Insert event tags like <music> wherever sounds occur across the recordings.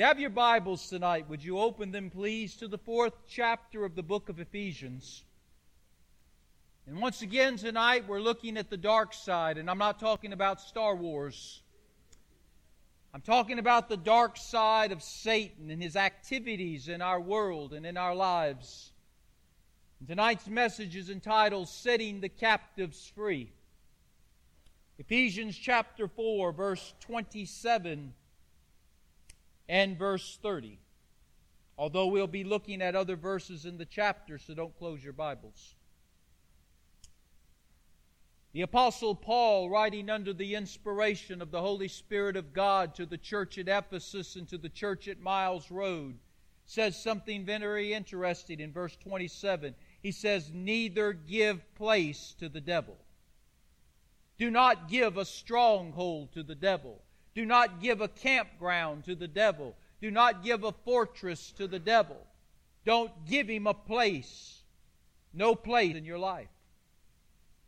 you have your Bibles tonight, would you open them, please, to the fourth chapter of the book of Ephesians? And once again, tonight, we're looking at the dark side, and I'm not talking about Star Wars. I'm talking about the dark side of Satan and his activities in our world and in our lives. And tonight's message is entitled Setting the Captives Free. Ephesians chapter 4, verse 27 and verse 30. Although we'll be looking at other verses in the chapter, so don't close your Bibles. The Apostle Paul, writing under the inspiration of the Holy Spirit of God to the church at Ephesus and to the church at Miles Road, says something very interesting in verse 27. He says, Neither give place to the devil. Do not give a stronghold to the devil. Do not give a campground to the devil. Do not give a fortress to the devil. Don't give him a place. No place in your life.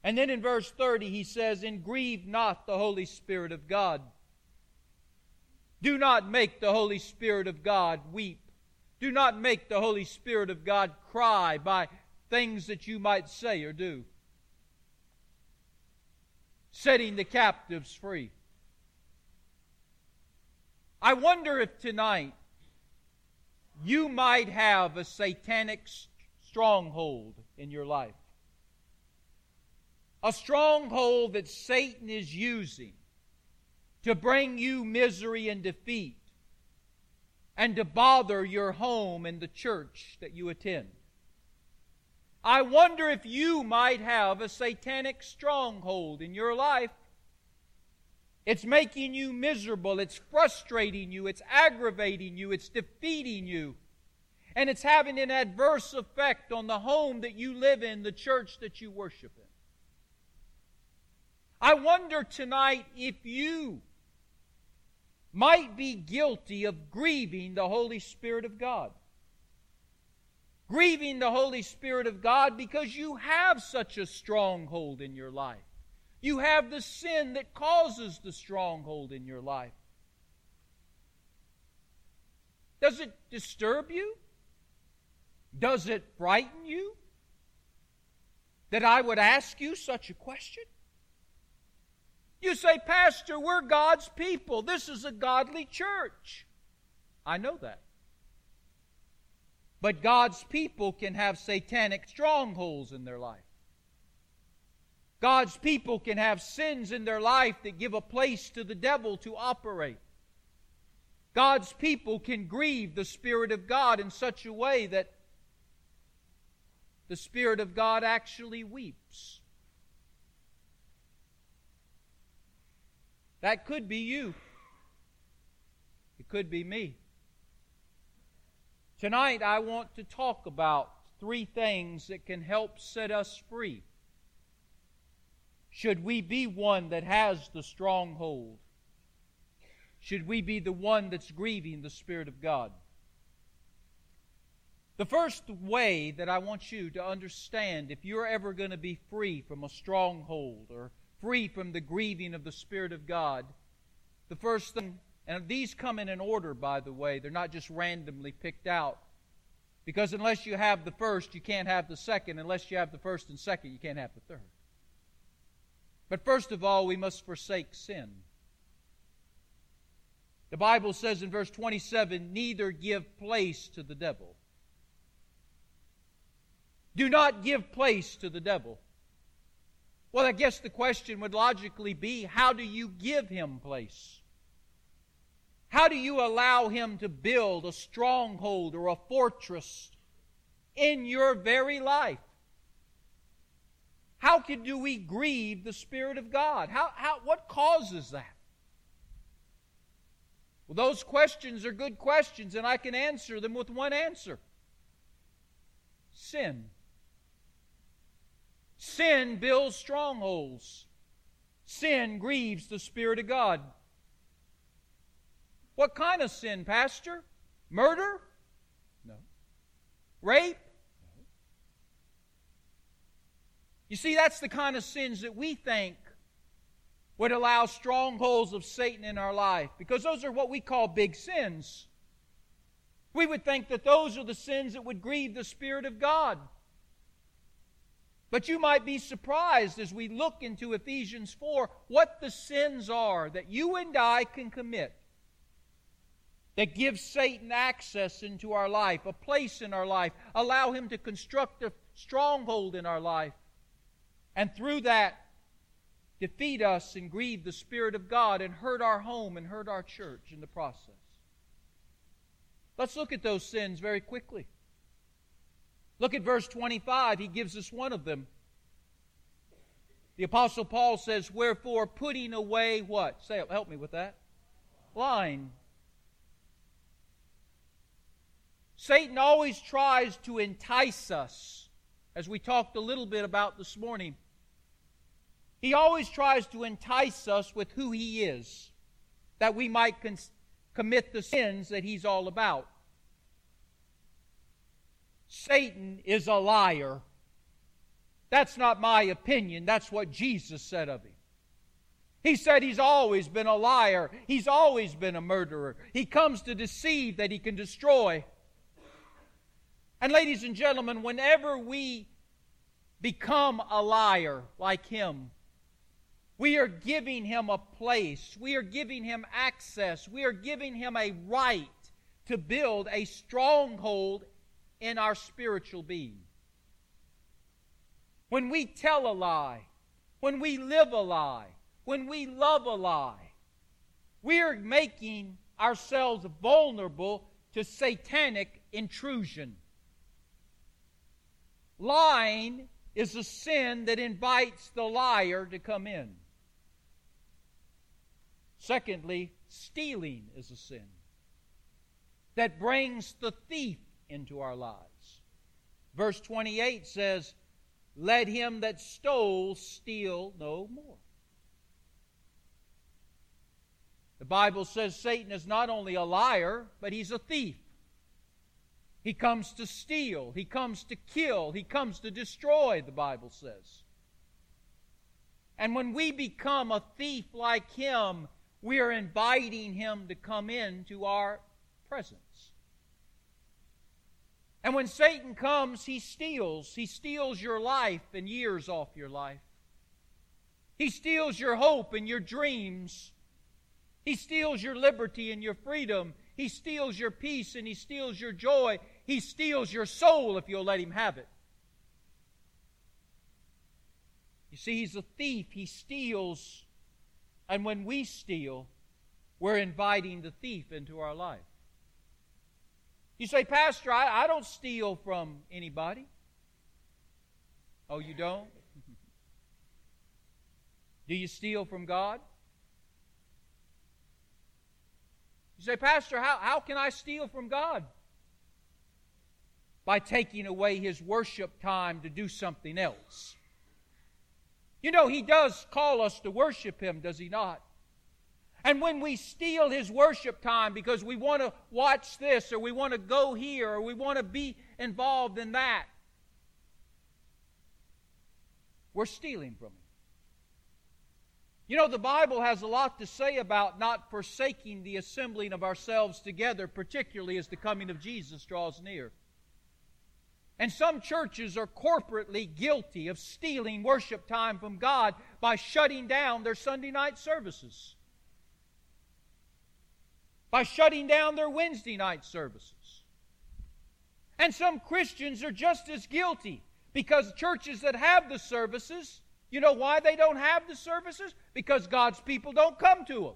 And then in verse 30, he says, And grieve not the Holy Spirit of God. Do not make the Holy Spirit of God weep. Do not make the Holy Spirit of God cry by things that you might say or do. Setting the captives free. I wonder if tonight you might have a satanic stronghold in your life a stronghold that Satan is using to bring you misery and defeat and to bother your home and the church that you attend. I wonder if you might have a satanic stronghold in your life. It's making you miserable, it's frustrating you, it's aggravating you, it's defeating you, and it's having an adverse effect on the home that you live in, the church that you worship in. I wonder tonight if you might be guilty of grieving the Holy Spirit of God. Grieving the Holy Spirit of God because you have such a stronghold in your life. You have the sin that causes the stronghold in your life. Does it disturb you? Does it frighten you? That I would ask you such a question? You say, Pastor, we're God's people. This is a godly church. I know that. But God's people can have satanic strongholds in their life. God's people can have sins in their life that give a place to the devil to operate. God's people can grieve the Spirit of God in such a way that the Spirit of God actually weeps. That could be you. It could be me. Tonight, I want to talk about three things that can help set us free. Should we be one that has the stronghold? Should we be the one that's grieving the Spirit of God? The first way that I want you to understand if you're ever going to be free from a stronghold or free from the grieving of the Spirit of God. The first thing, and these come in an order, by the way, they're not just randomly picked out. Because unless you have the first, you can't have the second. Unless you have the first and second, you can't have the third. But first of all, we must forsake sin. The Bible says in verse 27 neither give place to the devil. Do not give place to the devil. Well, I guess the question would logically be how do you give him place? How do you allow him to build a stronghold or a fortress in your very life? How can, do we grieve the Spirit of God? How, how, what causes that? Well, those questions are good questions, and I can answer them with one answer sin. Sin builds strongholds. Sin grieves the Spirit of God. What kind of sin, Pastor? Murder? No. Rape? No. You see, that's the kind of sins that we think would allow strongholds of Satan in our life because those are what we call big sins. We would think that those are the sins that would grieve the Spirit of God. But you might be surprised as we look into Ephesians 4 what the sins are that you and I can commit that give Satan access into our life, a place in our life, allow him to construct a stronghold in our life, and through that defeat us and grieve the Spirit of God and hurt our home and hurt our church in the process. Let's look at those sins very quickly. Look at verse 25. He gives us one of them. The Apostle Paul says, Wherefore, putting away what? Say, help me with that. Lying. Satan always tries to entice us, as we talked a little bit about this morning. He always tries to entice us with who he is, that we might con- commit the sins that he's all about. Satan is a liar. That's not my opinion. That's what Jesus said of him. He said he's always been a liar. He's always been a murderer. He comes to deceive that he can destroy. And, ladies and gentlemen, whenever we become a liar like him, we are giving him a place. We are giving him access. We are giving him a right to build a stronghold in our spiritual being. When we tell a lie, when we live a lie, when we love a lie, we are making ourselves vulnerable to satanic intrusion. Lying is a sin that invites the liar to come in. Secondly, stealing is a sin that brings the thief into our lives. Verse 28 says, Let him that stole steal no more. The Bible says Satan is not only a liar, but he's a thief. He comes to steal, he comes to kill, he comes to destroy, the Bible says. And when we become a thief like him, we are inviting him to come into our presence. And when Satan comes, he steals. He steals your life and years off your life. He steals your hope and your dreams. He steals your liberty and your freedom. He steals your peace and he steals your joy. He steals your soul if you'll let him have it. You see, he's a thief. He steals. And when we steal, we're inviting the thief into our life. You say, Pastor, I, I don't steal from anybody. Oh, you don't? <laughs> Do you steal from God? You say, Pastor, how, how can I steal from God? By taking away his worship time to do something else. You know, he does call us to worship him, does he not? And when we steal his worship time because we want to watch this or we want to go here or we want to be involved in that, we're stealing from him. You know, the Bible has a lot to say about not forsaking the assembling of ourselves together, particularly as the coming of Jesus draws near. And some churches are corporately guilty of stealing worship time from God by shutting down their Sunday night services by shutting down their Wednesday night services. And some Christians are just as guilty because churches that have the services, you know why they don't have the services? Because God's people don't come to them.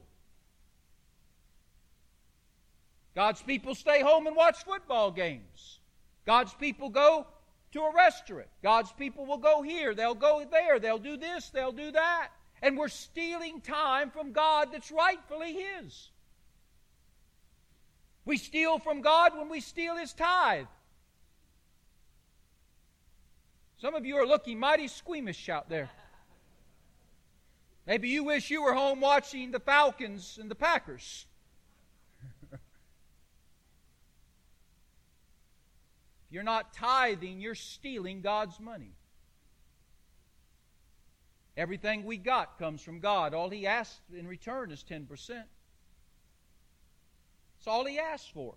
God's people stay home and watch football games. God's people go to a restaurant. God's people will go here, they'll go there, they'll do this, they'll do that. And we're stealing time from God that's rightfully His. We steal from God when we steal His tithe. Some of you are looking mighty squeamish out there. Maybe you wish you were home watching the Falcons and the Packers. You're not tithing, you're stealing God's money. Everything we got comes from God. All He asks in return is 10%. That's all he asks for.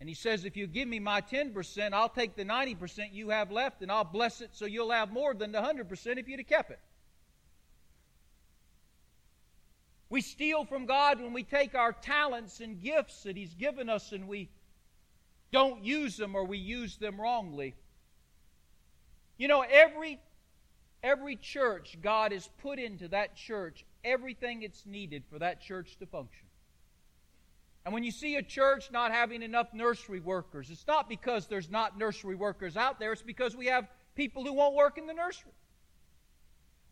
And he says, If you give me my 10%, I'll take the 90% you have left and I'll bless it so you'll have more than the 100% if you'd have kept it. We steal from God when we take our talents and gifts that He's given us and we don't use them or we use them wrongly. You know, every every church God has put into that church everything it's needed for that church to function. And when you see a church not having enough nursery workers, it's not because there's not nursery workers out there, it's because we have people who won't work in the nursery.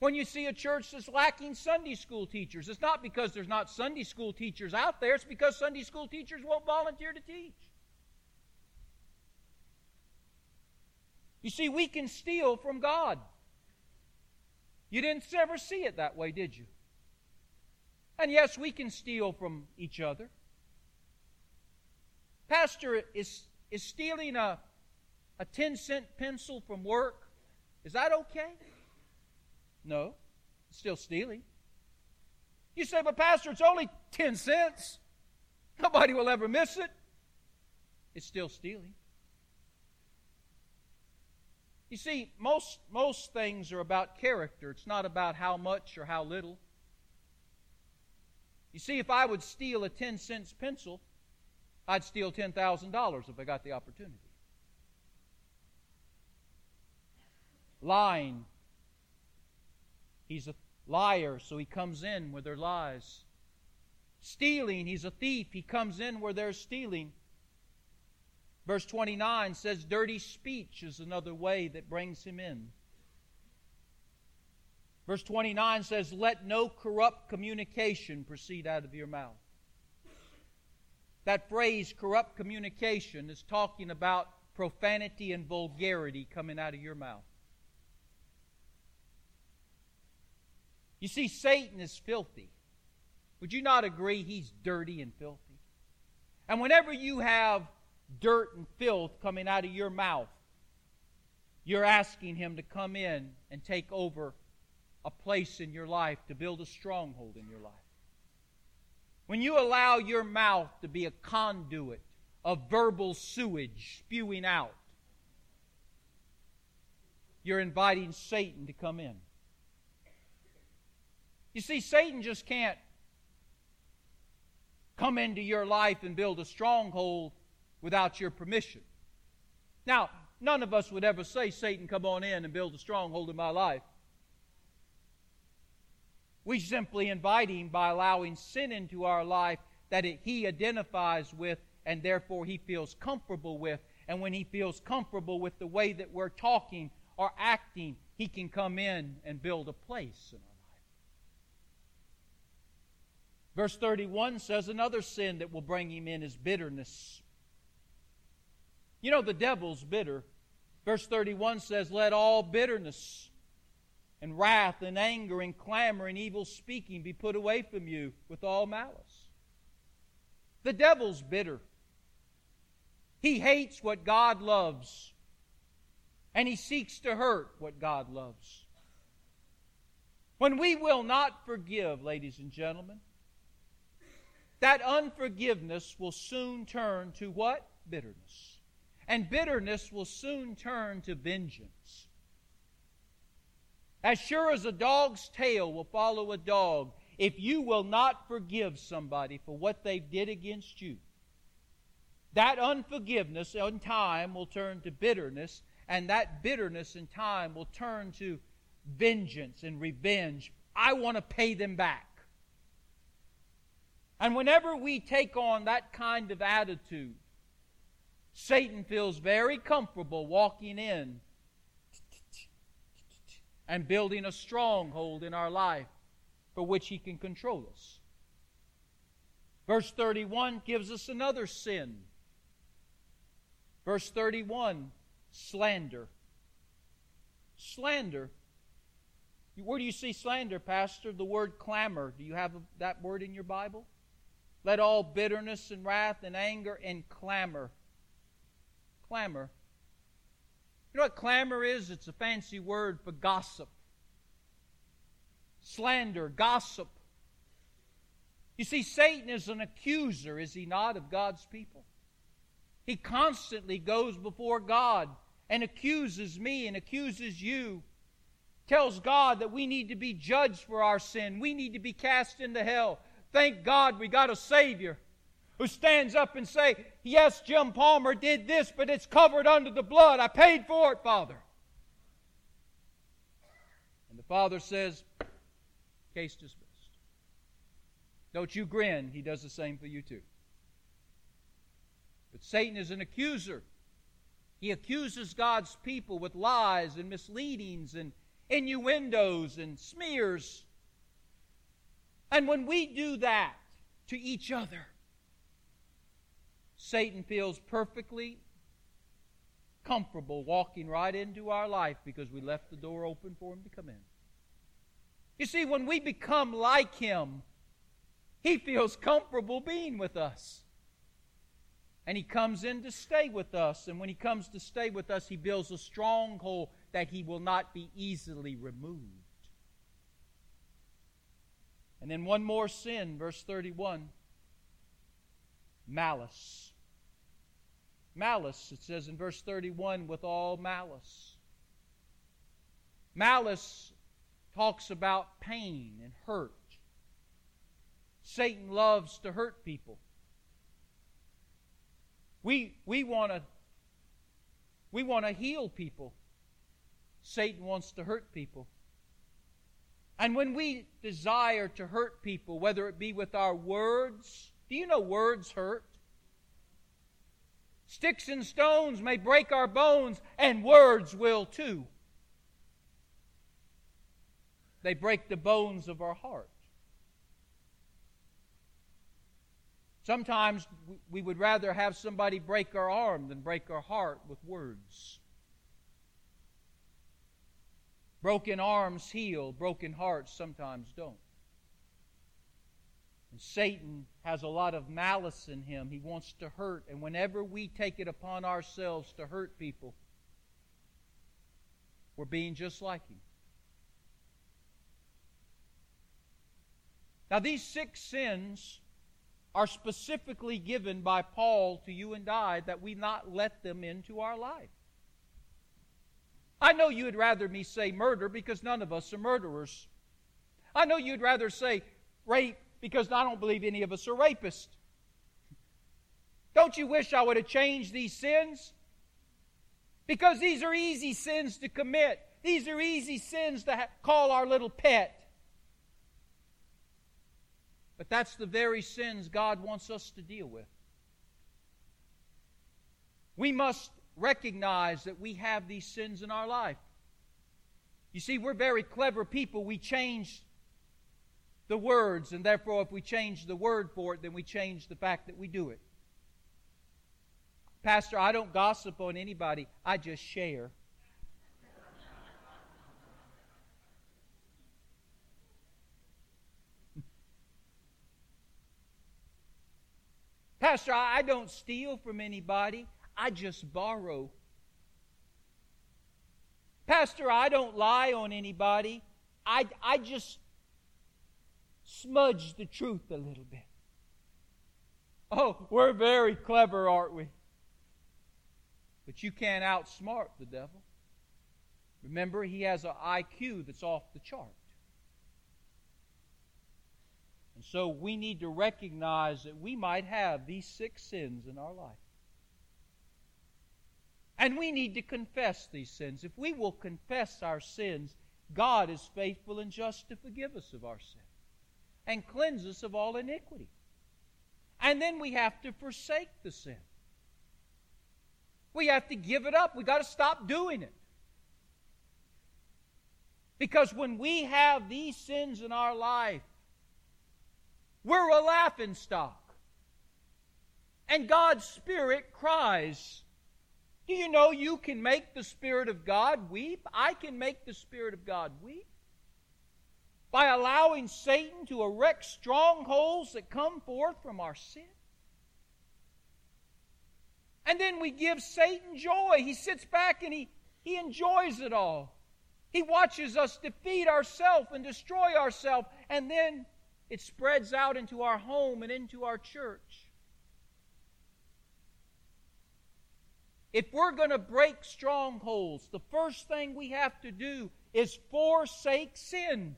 When you see a church that's lacking Sunday school teachers, it's not because there's not Sunday school teachers out there, it's because Sunday school teachers won't volunteer to teach. You see, we can steal from God. You didn't ever see it that way, did you? And yes, we can steal from each other. Pastor, is, is stealing a, a 10 cent pencil from work, is that okay? No, it's still stealing. You say, but Pastor, it's only 10 cents. Nobody will ever miss it. It's still stealing. You see, most, most things are about character. It's not about how much or how little. You see, if I would steal a 10 cents pencil, I'd steal $10,000 if I got the opportunity. Lying. He's a liar, so he comes in where there lies. Stealing, he's a thief. He comes in where there's stealing. Verse 29 says, Dirty speech is another way that brings him in. Verse 29 says, Let no corrupt communication proceed out of your mouth. That phrase, corrupt communication, is talking about profanity and vulgarity coming out of your mouth. You see, Satan is filthy. Would you not agree he's dirty and filthy? And whenever you have dirt and filth coming out of your mouth, you're asking him to come in and take over a place in your life, to build a stronghold in your life. When you allow your mouth to be a conduit of verbal sewage spewing out, you're inviting Satan to come in. You see, Satan just can't come into your life and build a stronghold without your permission. Now, none of us would ever say, Satan, come on in and build a stronghold in my life. We simply invite him by allowing sin into our life that it, he identifies with and therefore he feels comfortable with. And when he feels comfortable with the way that we're talking or acting, he can come in and build a place in our life. Verse 31 says another sin that will bring him in is bitterness. You know, the devil's bitter. Verse 31 says, Let all bitterness and wrath and anger and clamor and evil speaking be put away from you with all malice. The devil's bitter. He hates what God loves, and he seeks to hurt what God loves. When we will not forgive, ladies and gentlemen, that unforgiveness will soon turn to what? Bitterness. And bitterness will soon turn to vengeance. As sure as a dog's tail will follow a dog, if you will not forgive somebody for what they did against you, that unforgiveness in time will turn to bitterness, and that bitterness in time will turn to vengeance and revenge. I want to pay them back. And whenever we take on that kind of attitude, Satan feels very comfortable walking in and building a stronghold in our life for which he can control us. Verse 31 gives us another sin. Verse 31 slander. Slander. Where do you see slander, Pastor? The word clamor. Do you have that word in your Bible? Let all bitterness and wrath and anger and clamor. Clamor you know what clamor is? It's a fancy word for gossip, slander, gossip. You see, Satan is an accuser, is he not, of God's people? He constantly goes before God and accuses me and accuses you. Tells God that we need to be judged for our sin. We need to be cast into hell. Thank God we got a Savior who stands up and say, "Yes, Jim Palmer did this, but it's covered under the blood. I paid for it, Father." And the Father says, "Case dismissed." Don't you grin. He does the same for you too. But Satan is an accuser. He accuses God's people with lies and misleadings and innuendos and smears. And when we do that to each other, Satan feels perfectly comfortable walking right into our life because we left the door open for him to come in. You see, when we become like him, he feels comfortable being with us. And he comes in to stay with us. And when he comes to stay with us, he builds a stronghold that he will not be easily removed. And then one more sin, verse 31 malice. Malice, it says in verse 31, with all malice. Malice talks about pain and hurt. Satan loves to hurt people. We, we want to we want to heal people. Satan wants to hurt people. And when we desire to hurt people, whether it be with our words, do you know words hurt? Sticks and stones may break our bones, and words will too. They break the bones of our heart. Sometimes we would rather have somebody break our arm than break our heart with words. Broken arms heal, broken hearts sometimes don't. And Satan has a lot of malice in him. He wants to hurt. And whenever we take it upon ourselves to hurt people, we're being just like him. Now, these six sins are specifically given by Paul to you and I that we not let them into our life. I know you would rather me say murder because none of us are murderers. I know you'd rather say rape because I don't believe any of us are rapists. Don't you wish I would have changed these sins? Because these are easy sins to commit. These are easy sins to ha- call our little pet. But that's the very sins God wants us to deal with. We must recognize that we have these sins in our life. You see, we're very clever people. We change the words, and therefore, if we change the word for it, then we change the fact that we do it. Pastor, I don't gossip on anybody, I just share. Pastor, I don't steal from anybody, I just borrow. Pastor, I don't lie on anybody, I, I just smudge the truth a little bit. Oh, we're very clever, aren't we? But you can't outsmart the devil. Remember, he has an IQ that's off the chart. And so we need to recognize that we might have these six sins in our life. And we need to confess these sins. If we will confess our sins, God is faithful and just to forgive us of our sin and cleanse us of all iniquity. And then we have to forsake the sin. We have to give it up. We got to stop doing it. Because when we have these sins in our life, we're a laughing stock. And God's Spirit cries. Do you know you can make the Spirit of God weep? I can make the Spirit of God weep. By allowing Satan to erect strongholds that come forth from our sin. And then we give Satan joy. He sits back and he, he enjoys it all. He watches us defeat ourselves and destroy ourselves. And then it spreads out into our home and into our church. if we're going to break strongholds, the first thing we have to do is forsake sin.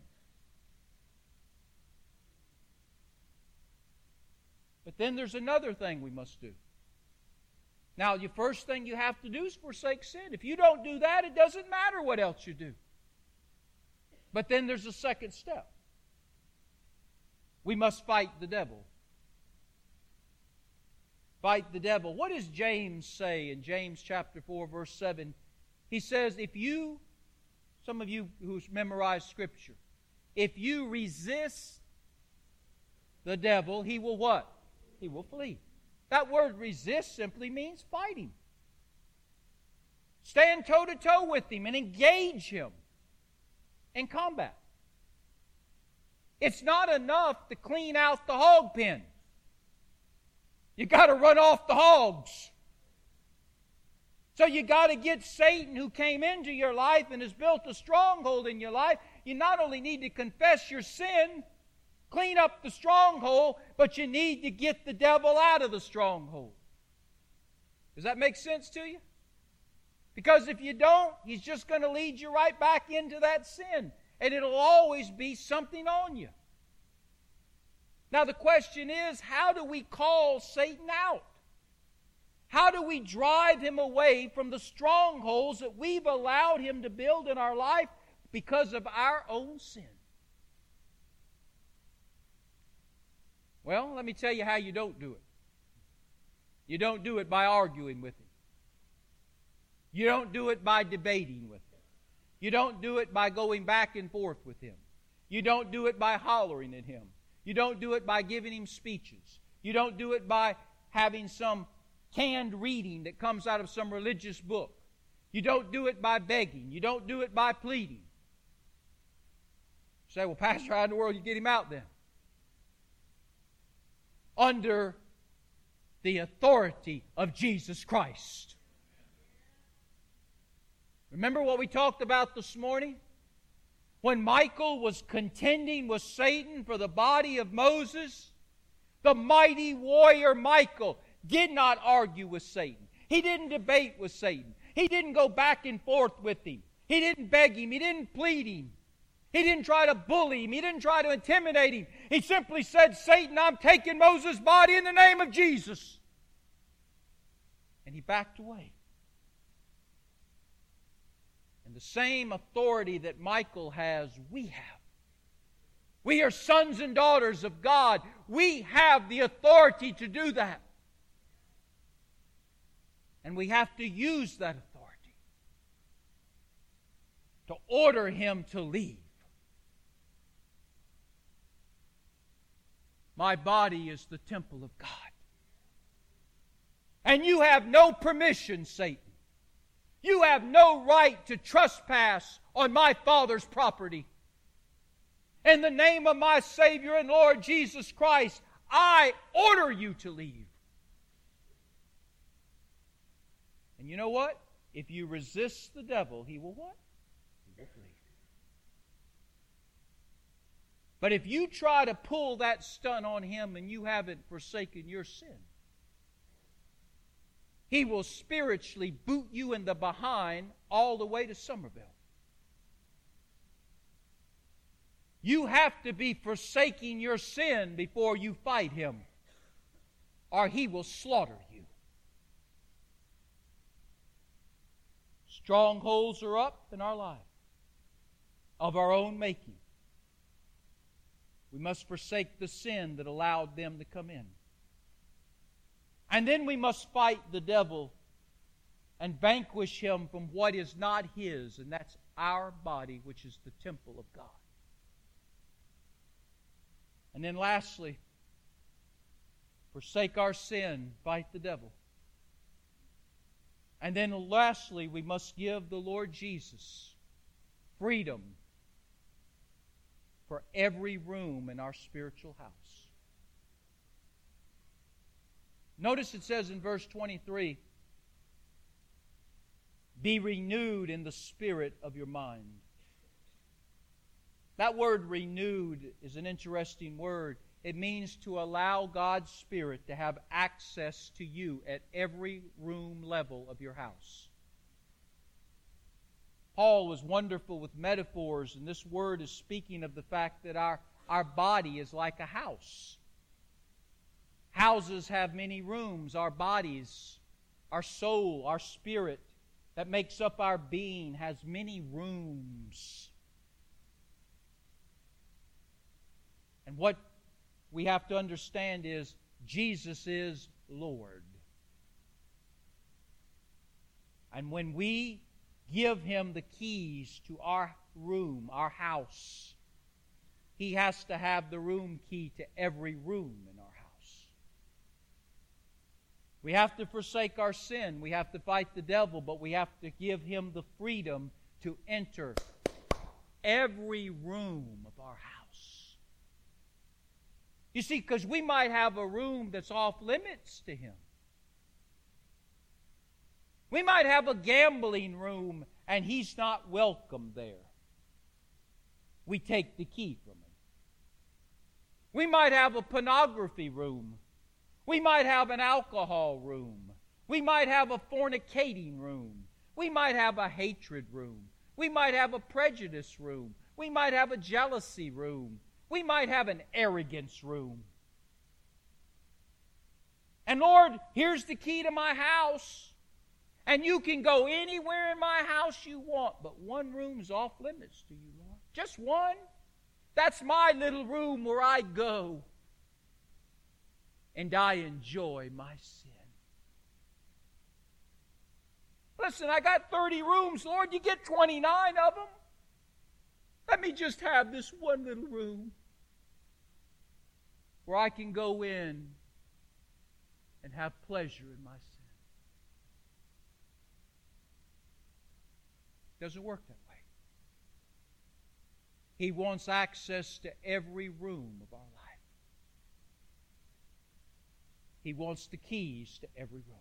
But then there's another thing we must do. Now, the first thing you have to do is forsake sin. If you don't do that, it doesn't matter what else you do. But then there's a second step. We must fight the devil. Fight the devil. What does James say in James chapter 4, verse 7? He says, If you, some of you who's memorized Scripture, if you resist the devil, he will what? He will flee. That word resist simply means fighting. Stand toe to toe with him and engage him in combat. It's not enough to clean out the hog pen. You got to run off the hogs. So you got to get Satan, who came into your life and has built a stronghold in your life. You not only need to confess your sin, clean up the stronghold, but you need to get the devil out of the stronghold. Does that make sense to you? Because if you don't, he's just going to lead you right back into that sin. And it'll always be something on you. Now, the question is how do we call Satan out? How do we drive him away from the strongholds that we've allowed him to build in our life because of our own sin? Well, let me tell you how you don't do it. You don't do it by arguing with him. You don't do it by debating with him. You don't do it by going back and forth with him. You don't do it by hollering at him. You don't do it by giving him speeches. You don't do it by having some canned reading that comes out of some religious book. You don't do it by begging. You don't do it by pleading. You say, well, <laughs> Pastor, how in the world you get him out then? Under the authority of Jesus Christ. Remember what we talked about this morning? when Michael was contending with Satan for the body of Moses, the mighty warrior Michael did not argue with Satan. He didn't debate with Satan. He didn't go back and forth with him. He didn't beg him. He didn't plead him. He didn't try to bully him. He didn't try to intimidate him. He simply said, Satan, I'm taking Moses' body in the name of Jesus. And he backed away. And the same authority that Michael has, we have. We are sons and daughters of God. We have the authority to do that. And we have to use that authority to order him to leave. My body is the temple of God. And you have no permission, Satan you have no right to trespass on my Father's property. In the name of my Savior and Lord Jesus Christ, I order you to leave. And you know what? If you resist the devil, he will what? He will flee. But if you try to pull that stunt on him and you haven't forsaken your sin, he will spiritually boot you in the behind all the way to Somerville. You have to be forsaking your sin before you fight him, or he will slaughter you. Strongholds are up in our life of our own making. We must forsake the sin that allowed them to come in. And then we must fight the devil and vanquish him from what is not his, and that's our body, which is the temple of God. And then lastly, forsake our sin, fight the devil. And then lastly, we must give the Lord Jesus freedom for every room in our spiritual house. Notice it says in verse 23 Be renewed in the spirit of your mind. That word renewed is an interesting word. It means to allow God's Spirit to have access to you at every room level of your house. Paul was wonderful with metaphors, and this word is speaking of the fact that our, our body is like a house. Houses have many rooms. Our bodies, our soul, our spirit that makes up our being has many rooms. And what we have to understand is Jesus is Lord. And when we give him the keys to our room, our house, he has to have the room key to every room in our house. We have to forsake our sin. We have to fight the devil, but we have to give him the freedom to enter every room of our house. You see, because we might have a room that's off limits to him. We might have a gambling room and he's not welcome there. We take the key from him. We might have a pornography room. We might have an alcohol room. We might have a fornicating room. We might have a hatred room. We might have a prejudice room. We might have a jealousy room. We might have an arrogance room. And Lord, here's the key to my house. And you can go anywhere in my house you want, but one room's off limits to you, Lord. Just one. That's my little room where I go and I enjoy my sin. Listen, I got 30 rooms, Lord. You get 29 of them. Let me just have this one little room where I can go in and have pleasure in my sin. Doesn't work that way. He wants access to every room of our life. He wants the keys to every room.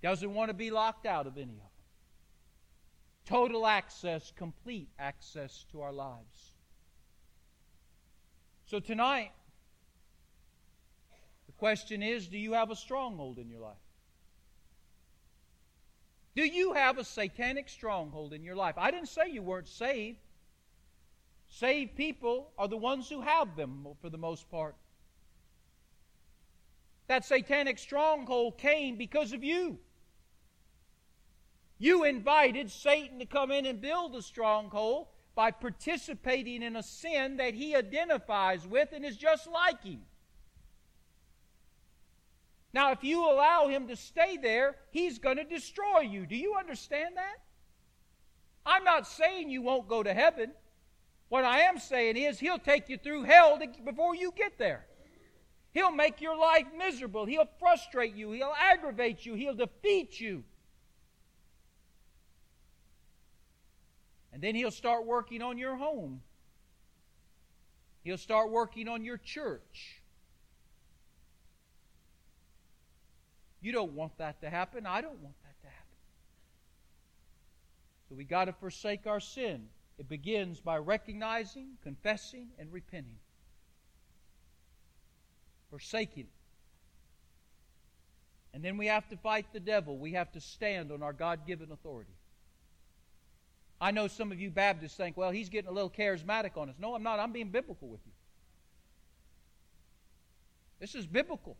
Doesn't want to be locked out of any of them. Total access, complete access to our lives. So tonight, the question is do you have a stronghold in your life? Do you have a satanic stronghold in your life? I didn't say you weren't saved. Saved people are the ones who have them for the most part. That satanic stronghold came because of you. You invited Satan to come in and build a stronghold by participating in a sin that he identifies with and is just like him. Now, if you allow him to stay there, he's going to destroy you. Do you understand that? I'm not saying you won't go to heaven. What I am saying is he'll take you through hell to, before you get there. He'll make your life miserable. He'll frustrate you. He'll aggravate you. He'll defeat you. And then he'll start working on your home. He'll start working on your church. You don't want that to happen. I don't want that to happen. So we got to forsake our sin. It begins by recognizing, confessing, and repenting. Forsaking it. And then we have to fight the devil. We have to stand on our God given authority. I know some of you Baptists think, well, he's getting a little charismatic on us. No, I'm not. I'm being biblical with you. This is biblical.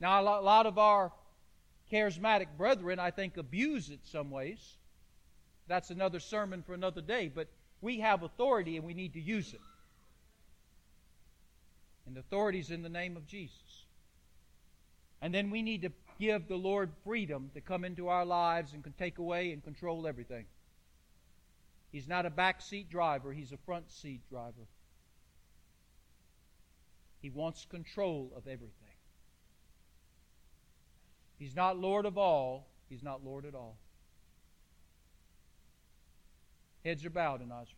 Now, a lot of our charismatic brethren, I think, abuse it some ways. That's another sermon for another day, but we have authority and we need to use it. And authority is in the name of Jesus. And then we need to give the Lord freedom to come into our lives and can take away and control everything. He's not a backseat driver, he's a front seat driver. He wants control of everything. He's not Lord of all. He's not Lord at all. Heads are bowed in eyes